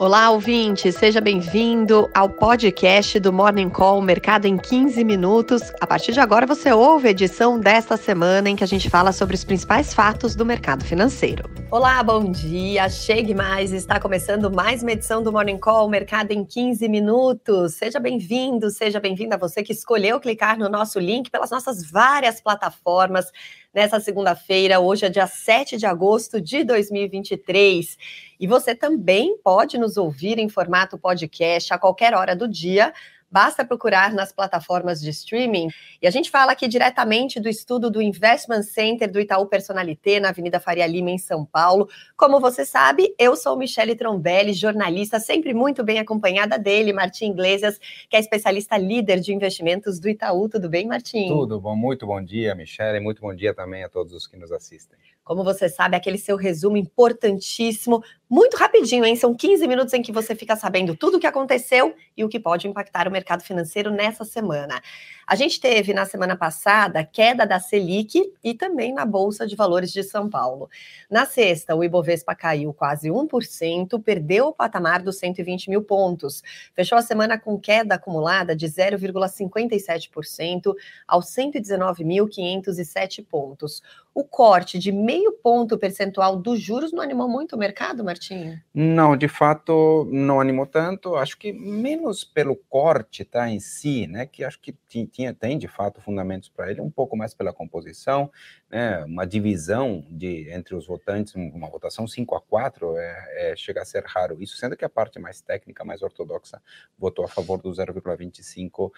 Olá, ouvinte, seja bem-vindo ao podcast do Morning Call Mercado em 15 minutos. A partir de agora você ouve a edição desta semana em que a gente fala sobre os principais fatos do mercado financeiro. Olá, bom dia. Chegue mais, está começando mais uma edição do Morning Call Mercado em 15 minutos. Seja bem-vindo, seja bem-vinda você que escolheu clicar no nosso link pelas nossas várias plataformas nessa segunda-feira. Hoje é dia 7 de agosto de 2023. E você também pode nos ouvir em formato podcast a qualquer hora do dia Basta procurar nas plataformas de streaming. E a gente fala aqui diretamente do estudo do Investment Center do Itaú Personalité, na Avenida Faria Lima, em São Paulo. Como você sabe, eu sou Michele Trombelli, jornalista, sempre muito bem acompanhada dele, Martim Iglesias, que é especialista líder de investimentos do Itaú. Tudo bem, Martim? Tudo bom, muito bom dia, Michele, muito bom dia também a todos os que nos assistem. Como você sabe, aquele seu resumo importantíssimo, muito rapidinho, hein? São 15 minutos em que você fica sabendo tudo o que aconteceu e o que pode impactar o mercado financeiro nessa semana. A gente teve na semana passada queda da Selic e também na Bolsa de Valores de São Paulo. Na sexta, o Ibovespa caiu quase 1%, perdeu o patamar dos 120 mil pontos. Fechou a semana com queda acumulada de 0,57% aos 119.507 pontos o corte de meio ponto percentual dos juros não animou muito o mercado, Martinho? Não, de fato não animou tanto. Acho que menos pelo corte, tá, em si, né, que acho que tinha tem de fato fundamentos para ele, um pouco mais pela composição, né, uma divisão de entre os votantes, uma votação 5 a 4 é, é, chega a ser raro. Isso sendo que a parte mais técnica, mais ortodoxa, votou a favor do 0,25%.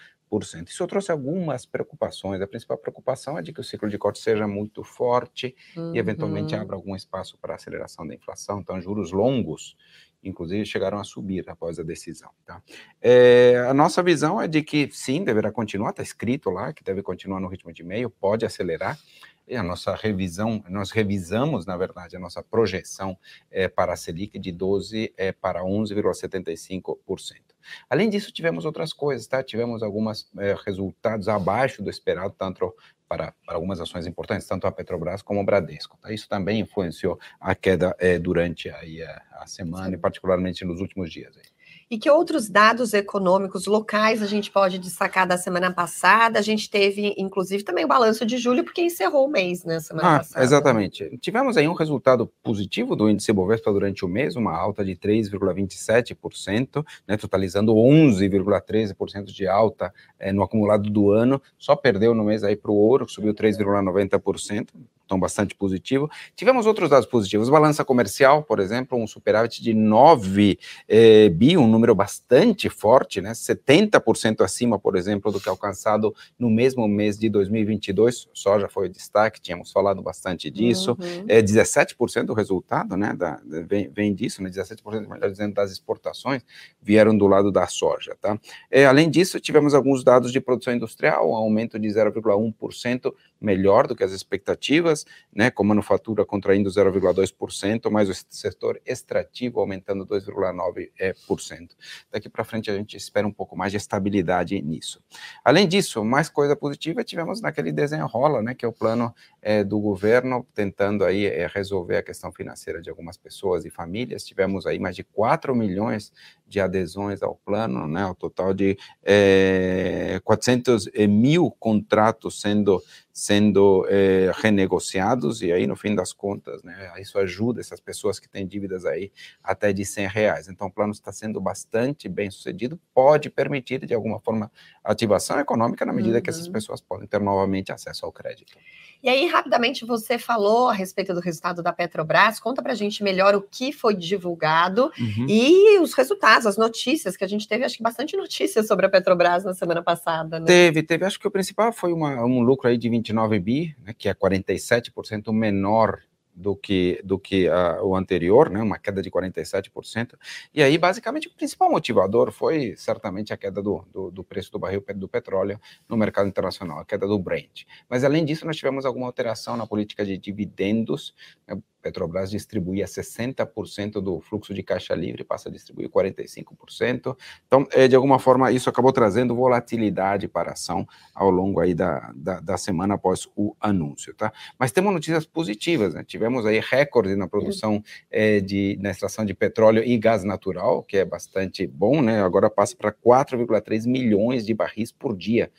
Isso trouxe algumas preocupações. A principal preocupação é de que o ciclo de corte seja muito forte uhum. e eventualmente abra algum espaço para aceleração da inflação. Então, juros longos, inclusive, chegaram a subir após a decisão. Tá? É, a nossa visão é de que sim, deverá continuar, está escrito lá que deve continuar no ritmo de meio, pode acelerar. E a nossa revisão, nós revisamos, na verdade, a nossa projeção é, para a Selic de 12 é, para 11,75%. Além disso, tivemos outras coisas, tá? Tivemos alguns é, resultados abaixo do esperado, tanto para, para, algumas ações importantes, tanto a Petrobras como o Bradesco. Tá? Isso também influenciou a queda é, durante aí, a, a semana Sim. e particularmente nos últimos dias. Aí. E que outros dados econômicos locais a gente pode destacar da semana passada? A gente teve, inclusive, também o balanço de julho, porque encerrou o mês, né, semana ah, passada. Exatamente. Tivemos aí um resultado positivo do índice Bovespa durante o mês, uma alta de 3,27%, né, totalizando 11,13% de alta é, no acumulado do ano. Só perdeu no mês aí para o ouro, que subiu 3,90%, bastante positivo. Tivemos outros dados positivos. Balança comercial, por exemplo, um superávit de 9 eh, bi, um número bastante forte, né? 70% acima, por exemplo, do que alcançado no mesmo mês de 2022. Só já foi o destaque, tínhamos falado bastante disso. Uhum. É, 17% do resultado, né? Da, vem, vem disso, né? 17%, melhor dizendo, das exportações vieram do lado da soja, tá? É, além disso, tivemos alguns dados de produção industrial, um aumento de 0,1% melhor do que as expectativas, né, com manufatura contraindo 0,2%, mas o setor extrativo aumentando 2,9%. É, Daqui para frente a gente espera um pouco mais de estabilidade nisso. Além disso, mais coisa positiva tivemos naquele desenrola, né, que é o plano é, do governo tentando aí é, resolver a questão financeira de algumas pessoas e famílias. Tivemos aí mais de 4 milhões de adesões ao plano, né, o total de é, 400 mil contratos sendo sendo é, renegociados e aí no fim das contas, né, isso ajuda essas pessoas que têm dívidas aí até de 100 reais. Então o plano está sendo bastante bem sucedido, pode permitir de alguma forma ativação econômica na medida uhum. que essas uhum. pessoas podem ter novamente acesso ao crédito. E aí, rapidamente, você falou a respeito do resultado da Petrobras. Conta para a gente melhor o que foi divulgado uhum. e os resultados, as notícias, que a gente teve, acho que bastante notícias sobre a Petrobras na semana passada. Né? Teve, teve. Acho que o principal foi uma, um lucro aí de 29 bi, né, que é 47% menor do que, do que o anterior, né, uma queda de 47%. E aí, basicamente, o principal motivador foi certamente a queda do, do, do, preço do barril do petróleo no mercado internacional, a queda do Brent. Mas, além disso, nós tivemos alguma alteração na política de dividendos, né, Petrobras distribuía 60% do fluxo de caixa livre, passa a distribuir 45%. Então, é, de alguma forma, isso acabou trazendo volatilidade para a ação ao longo aí da, da, da semana após o anúncio, tá? Mas temos notícias positivas, né? Tivemos aí recorde na produção é, de, na extração de petróleo e gás natural, que é bastante bom, né? Agora passa para 4,3 milhões de barris por dia,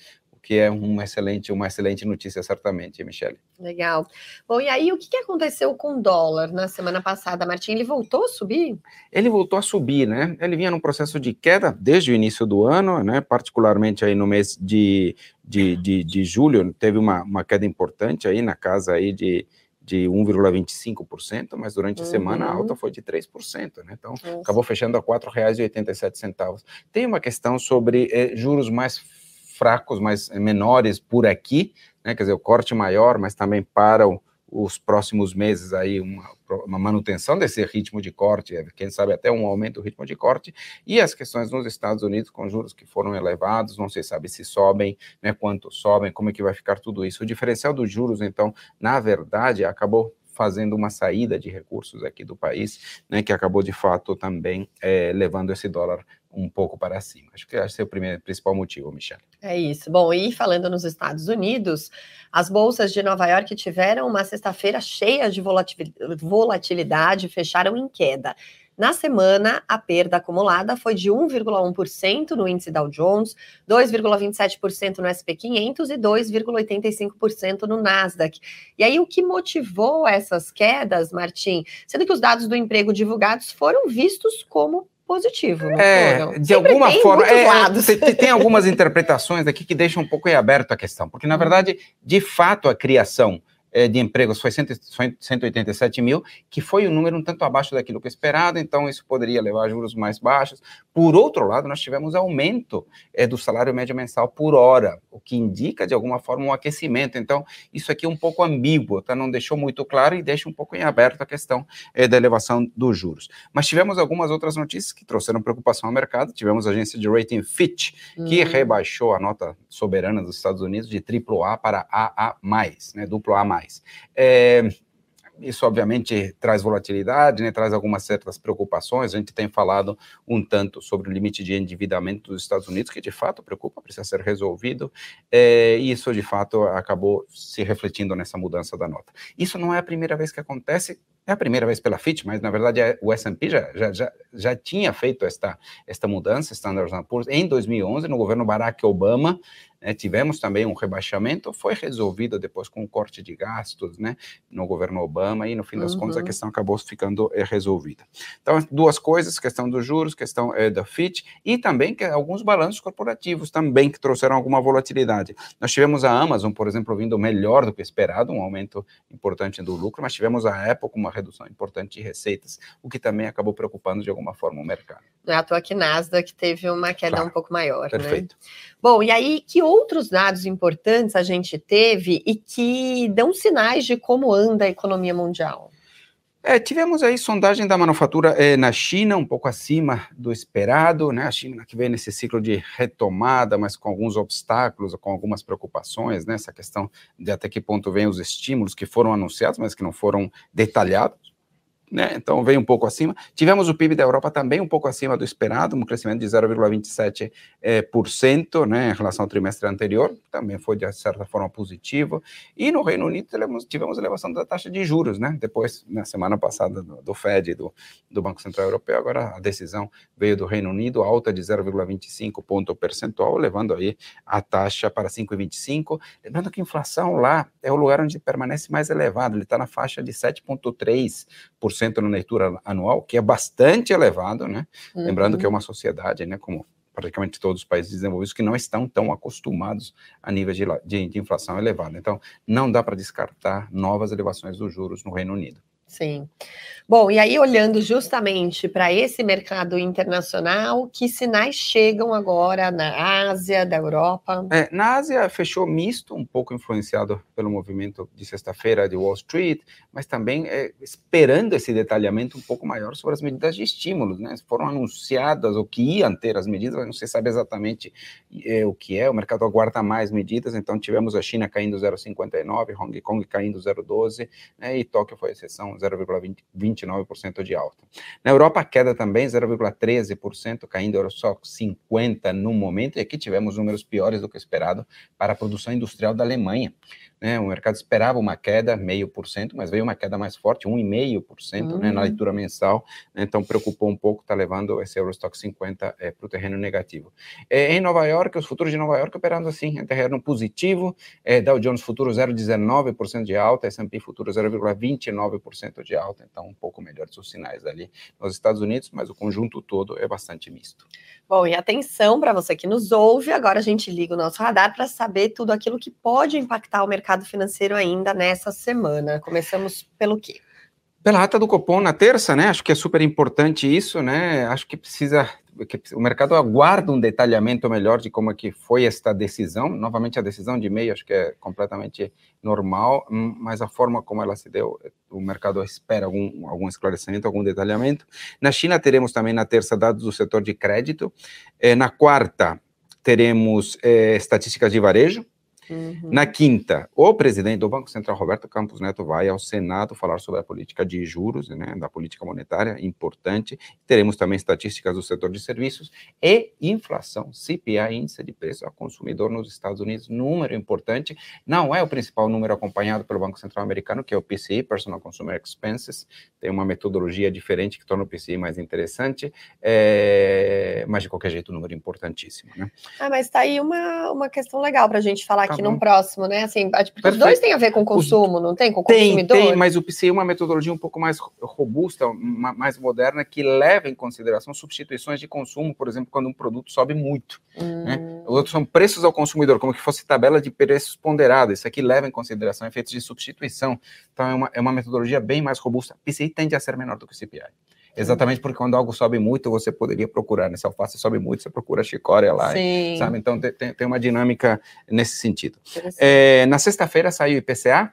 que é uma excelente, uma excelente notícia, certamente, Michele. Legal. Bom, e aí o que aconteceu com o dólar na semana passada, Martim? Ele voltou a subir? Ele voltou a subir, né? Ele vinha num processo de queda desde o início do ano, né? Particularmente aí no mês de, de, de, de julho, teve uma, uma queda importante aí na casa aí de de 1,25%, mas durante uhum. a semana a uhum. alta foi de 3%, né? Então, Nossa. acabou fechando a R$ 4,87. Tem uma questão sobre eh, juros mais fracos, mais menores por aqui, né? Quer dizer, o corte maior, mas também para o, os próximos meses aí uma, uma, manutenção desse ritmo de corte, quem sabe até um aumento do ritmo de corte, e as questões nos Estados Unidos com juros que foram elevados, não se sabe se sobem, né, quanto sobem, como é que vai ficar tudo isso. O diferencial dos juros, então, na verdade, acabou fazendo uma saída de recursos aqui do país, né, que acabou de fato também é, levando esse dólar um pouco para cima. Acho que esse é o primeiro, principal motivo, Michelle. É isso. Bom, e falando nos Estados Unidos, as bolsas de Nova York tiveram uma sexta-feira cheia de volatilidade, fecharam em queda. Na semana, a perda acumulada foi de 1,1% no índice Dow Jones, 2,27% no SP 500 e 2,85% no Nasdaq. E aí, o que motivou essas quedas, Martim? Sendo que os dados do emprego divulgados foram vistos como positivo, é? De alguma forma, é, tem, tem algumas interpretações aqui que deixam um pouco em aberto a questão, porque na verdade, de fato, a criação é, de empregos foi 187 mil, que foi um número um tanto abaixo daquilo que esperado, então isso poderia levar a juros mais baixos. Por outro lado, nós tivemos aumento é, do salário médio mensal por hora, o que indica, de alguma forma, um aquecimento. Então, isso aqui é um pouco ambíguo, tá? não deixou muito claro e deixa um pouco em aberto a questão é, da elevação dos juros. Mas tivemos algumas outras notícias que trouxeram preocupação ao mercado. Tivemos a agência de rating Fitch, que hum. rebaixou a nota soberana dos Estados Unidos de AAA para AA+, né, duplo A+. É, isso, obviamente, traz volatilidade, né, traz algumas certas preocupações. A gente tem falado um tanto sobre o limite de endividamento dos Estados Unidos, que de fato preocupa, precisa ser resolvido, é, e isso, de fato, acabou se refletindo nessa mudança da nota. Isso não é a primeira vez que acontece, é a primeira vez pela FIT, mas na verdade é, o S&P já, já, já, já tinha feito esta, esta mudança, Standard Poor's, em 2011, no governo Barack Obama, né, tivemos também um rebaixamento, foi resolvido depois com um corte de gastos né, no governo Obama, e no fim das uhum. contas a questão acabou ficando é, resolvida. Então, duas coisas, questão dos juros, questão é, da FIT, e também que alguns balanços corporativos também que trouxeram alguma volatilidade. Nós tivemos a Amazon, por exemplo, vindo melhor do que esperado, um aumento importante do lucro, mas tivemos a Apple com uma redução importante de receitas, o que também acabou preocupando de alguma forma o mercado. Não é à toa que Nasdaq teve uma queda claro. um pouco maior. Né? Perfeito. Né? Bom, e aí, que outros dados importantes a gente teve e que dão sinais de como anda a economia mundial? É, tivemos aí sondagem da manufatura é, na China, um pouco acima do esperado, né? A China que vem nesse ciclo de retomada, mas com alguns obstáculos, com algumas preocupações, né? Essa questão de até que ponto vem os estímulos que foram anunciados, mas que não foram detalhados né? Então veio um pouco acima. Tivemos o PIB da Europa também um pouco acima do esperado, um crescimento de 0,27%, é, por cento, né, em relação ao trimestre anterior, também foi de certa forma positivo. E no Reino Unido tivemos, tivemos elevação da taxa de juros, né? Depois, na semana passada, do, do Fed, do, do Banco Central Europeu, agora a decisão veio do Reino Unido, alta de 0,25 ponto percentual, levando aí a taxa para 5,25. Lembrando que a inflação lá é o lugar onde permanece mais elevado, ele está na faixa de 7,3% na leitura anual, que é bastante elevado, né? Uhum. Lembrando que é uma sociedade, né, como praticamente todos os países desenvolvidos, que não estão tão acostumados a nível de, de, de inflação elevado. Então, não dá para descartar novas elevações dos juros no Reino Unido. Sim. Bom, e aí olhando justamente para esse mercado internacional, que sinais chegam agora na Ásia, da Europa? É, na Ásia fechou misto, um pouco influenciado pelo movimento de sexta-feira de Wall Street, mas também é, esperando esse detalhamento um pouco maior sobre as medidas de estímulos, né? Foram anunciadas o que iam ter as medidas, mas não se sabe exatamente é, o que é. O mercado aguarda mais medidas, então tivemos a China caindo 0,59, Hong Kong caindo 0,12, né? E Tóquio foi exceção 0,29% de alta. Na Europa, queda também 0,13%, caindo Eurostock 50 no momento, e aqui tivemos números piores do que esperado para a produção industrial da Alemanha. Né? O mercado esperava uma queda, meio por cento, mas veio uma queda mais forte, 1,5% uhum. né, na leitura mensal. Né? Então, preocupou um pouco, está levando esse Eurostock 50 é, para o terreno negativo. É, em Nova York, os futuros de Nova York operando assim, em terreno positivo, é, Dow Jones futuro 0,19% de alta, S&P futuro 0,29% de alta, então um pouco melhores os sinais ali nos Estados Unidos, mas o conjunto todo é bastante misto. Bom, e atenção para você que nos ouve, agora a gente liga o nosso radar para saber tudo aquilo que pode impactar o mercado financeiro ainda nessa semana. Começamos pelo quê? Pela ata do Copom na terça, né? Acho que é super importante isso, né? Acho que precisa que o mercado aguarda um detalhamento melhor de como é que foi esta decisão. Novamente, a decisão de meio acho que é completamente normal, hum, mas a forma como ela se deu, o mercado espera algum, algum esclarecimento, algum detalhamento. Na China, teremos também na terça dados do setor de crédito. É, na quarta, teremos é, estatísticas de varejo. Uhum. Na quinta, o presidente do Banco Central, Roberto Campos Neto, vai ao Senado falar sobre a política de juros, né, da política monetária, importante. Teremos também estatísticas do setor de serviços e inflação, CPI, índice de preço ao consumidor nos Estados Unidos, número importante. Não é o principal número acompanhado pelo Banco Central americano, que é o PCI, Personal Consumer Expenses. Tem uma metodologia diferente que torna o PCI mais interessante, é... mas de qualquer jeito, um número importantíssimo. Né? Ah, mas está aí uma, uma questão legal para a gente falar tá aqui num próximo, né? Assim, porque Perfeito. os dois têm a ver com consumo, os... não tem? Com o tem, consumidor? Tem, mas o PCI é uma metodologia um pouco mais robusta, mais moderna, que leva em consideração substituições de consumo, por exemplo, quando um produto sobe muito. Né? Hum. Né? Os outros são preços ao consumidor, como que fosse tabela de preços ponderada. Isso aqui leva em consideração efeitos de substituição. Então, é uma, é uma metodologia bem mais robusta. PCI tende a ser menor do que o CPI. Exatamente porque quando algo sobe muito, você poderia procurar, né? Se a alface sobe muito, você procura a chicória lá, Sim. sabe? Então tem, tem uma dinâmica nesse sentido. É, na sexta-feira saiu o IPCA,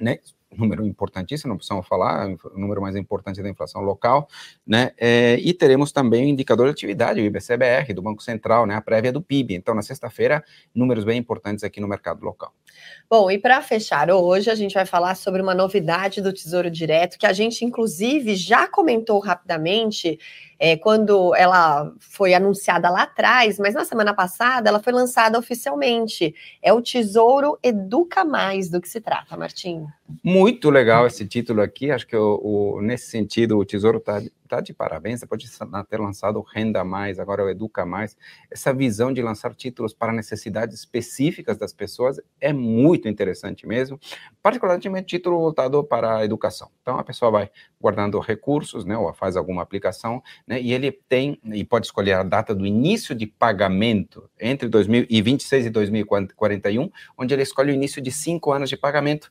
né? Número importantíssimo, não precisamos falar, o número mais importante da inflação local, né? É, e teremos também o indicador de atividade, o IBCBR, do Banco Central, né? A prévia do PIB. Então, na sexta-feira, números bem importantes aqui no mercado local. Bom, e para fechar hoje, a gente vai falar sobre uma novidade do Tesouro Direto, que a gente, inclusive, já comentou rapidamente é, quando ela foi anunciada lá atrás, mas na semana passada ela foi lançada oficialmente. É o Tesouro Educa Mais. Do que se trata, Martim? Muito legal esse título aqui. Acho que o, o nesse sentido o Tesouro está tá de parabéns. Você pode ter lançado o Renda Mais, agora o Educa Mais. Essa visão de lançar títulos para necessidades específicas das pessoas é muito interessante mesmo. Particularmente título voltado para a educação. Então a pessoa vai guardando recursos, né, ou faz alguma aplicação né, e ele tem, e pode escolher a data do início de pagamento entre 2026 e 2041, onde ele escolhe o início de cinco anos de pagamento,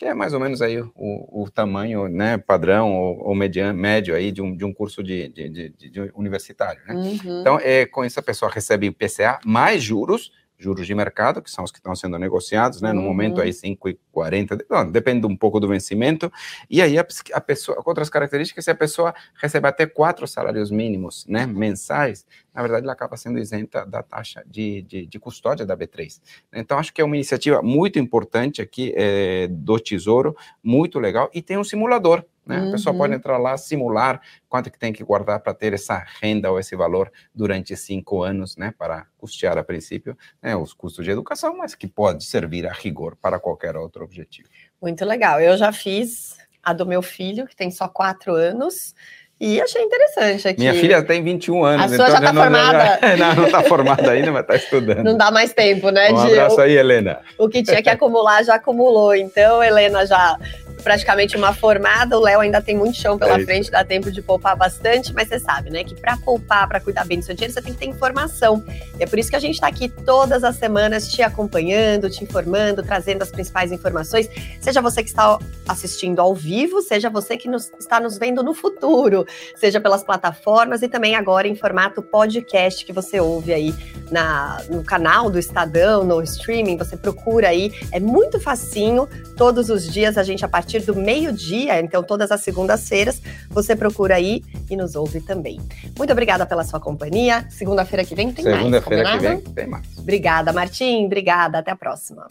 que é mais ou menos aí o, o tamanho né, padrão ou, ou mediano, médio aí de um, de um curso de, de, de, de universitário. Né? Uhum. Então, é, com isso a pessoa recebe o PCA mais juros, juros de mercado, que são os que estão sendo negociados, né? No uhum. momento aí 5,40, não, depende um pouco do vencimento. E aí a, a, pessoa, outras características, se a pessoa recebe até quatro salários mínimos, né, mensais, na verdade ela acaba sendo isenta da taxa de, de, de custódia da B3. Então acho que é uma iniciativa muito importante aqui é, do Tesouro, muito legal, e tem um simulador, né? Uhum. A pessoa pode uhum. entrar lá, simular quanto que tem que guardar para ter essa renda ou esse valor durante cinco anos, né, para custear a princípio né, os custos de educação, mas que pode servir a rigor para qualquer outro objetivo. Muito legal. Eu já fiz a do meu filho, que tem só quatro anos. E achei interessante aqui. Minha filha tem 21 anos. A sua então já está formada. Já, não, não está formada ainda, mas está estudando. Não dá mais tempo, né? Um abraço aí, Helena. O que tinha que acumular, já acumulou. Então, Helena já praticamente uma formada, o Léo ainda tem muito chão pela é frente, dá tempo de poupar bastante, mas você sabe, né, que para poupar, para cuidar bem do seu dinheiro, você tem que ter informação. E é por isso que a gente está aqui todas as semanas te acompanhando, te informando, trazendo as principais informações, seja você que está assistindo ao vivo, seja você que nos, está nos vendo no futuro, seja pelas plataformas e também agora em formato podcast que você ouve aí na, no canal do Estadão, no streaming, você procura aí, é muito facinho, todos os dias a gente a partir do meio-dia, então todas as segundas-feiras, você procura aí e nos ouve também. Muito obrigada pela sua companhia. Segunda-feira que vem tem Segunda mais. Segunda-feira que vem tem mais. Obrigada, Martim. Obrigada. Até a próxima.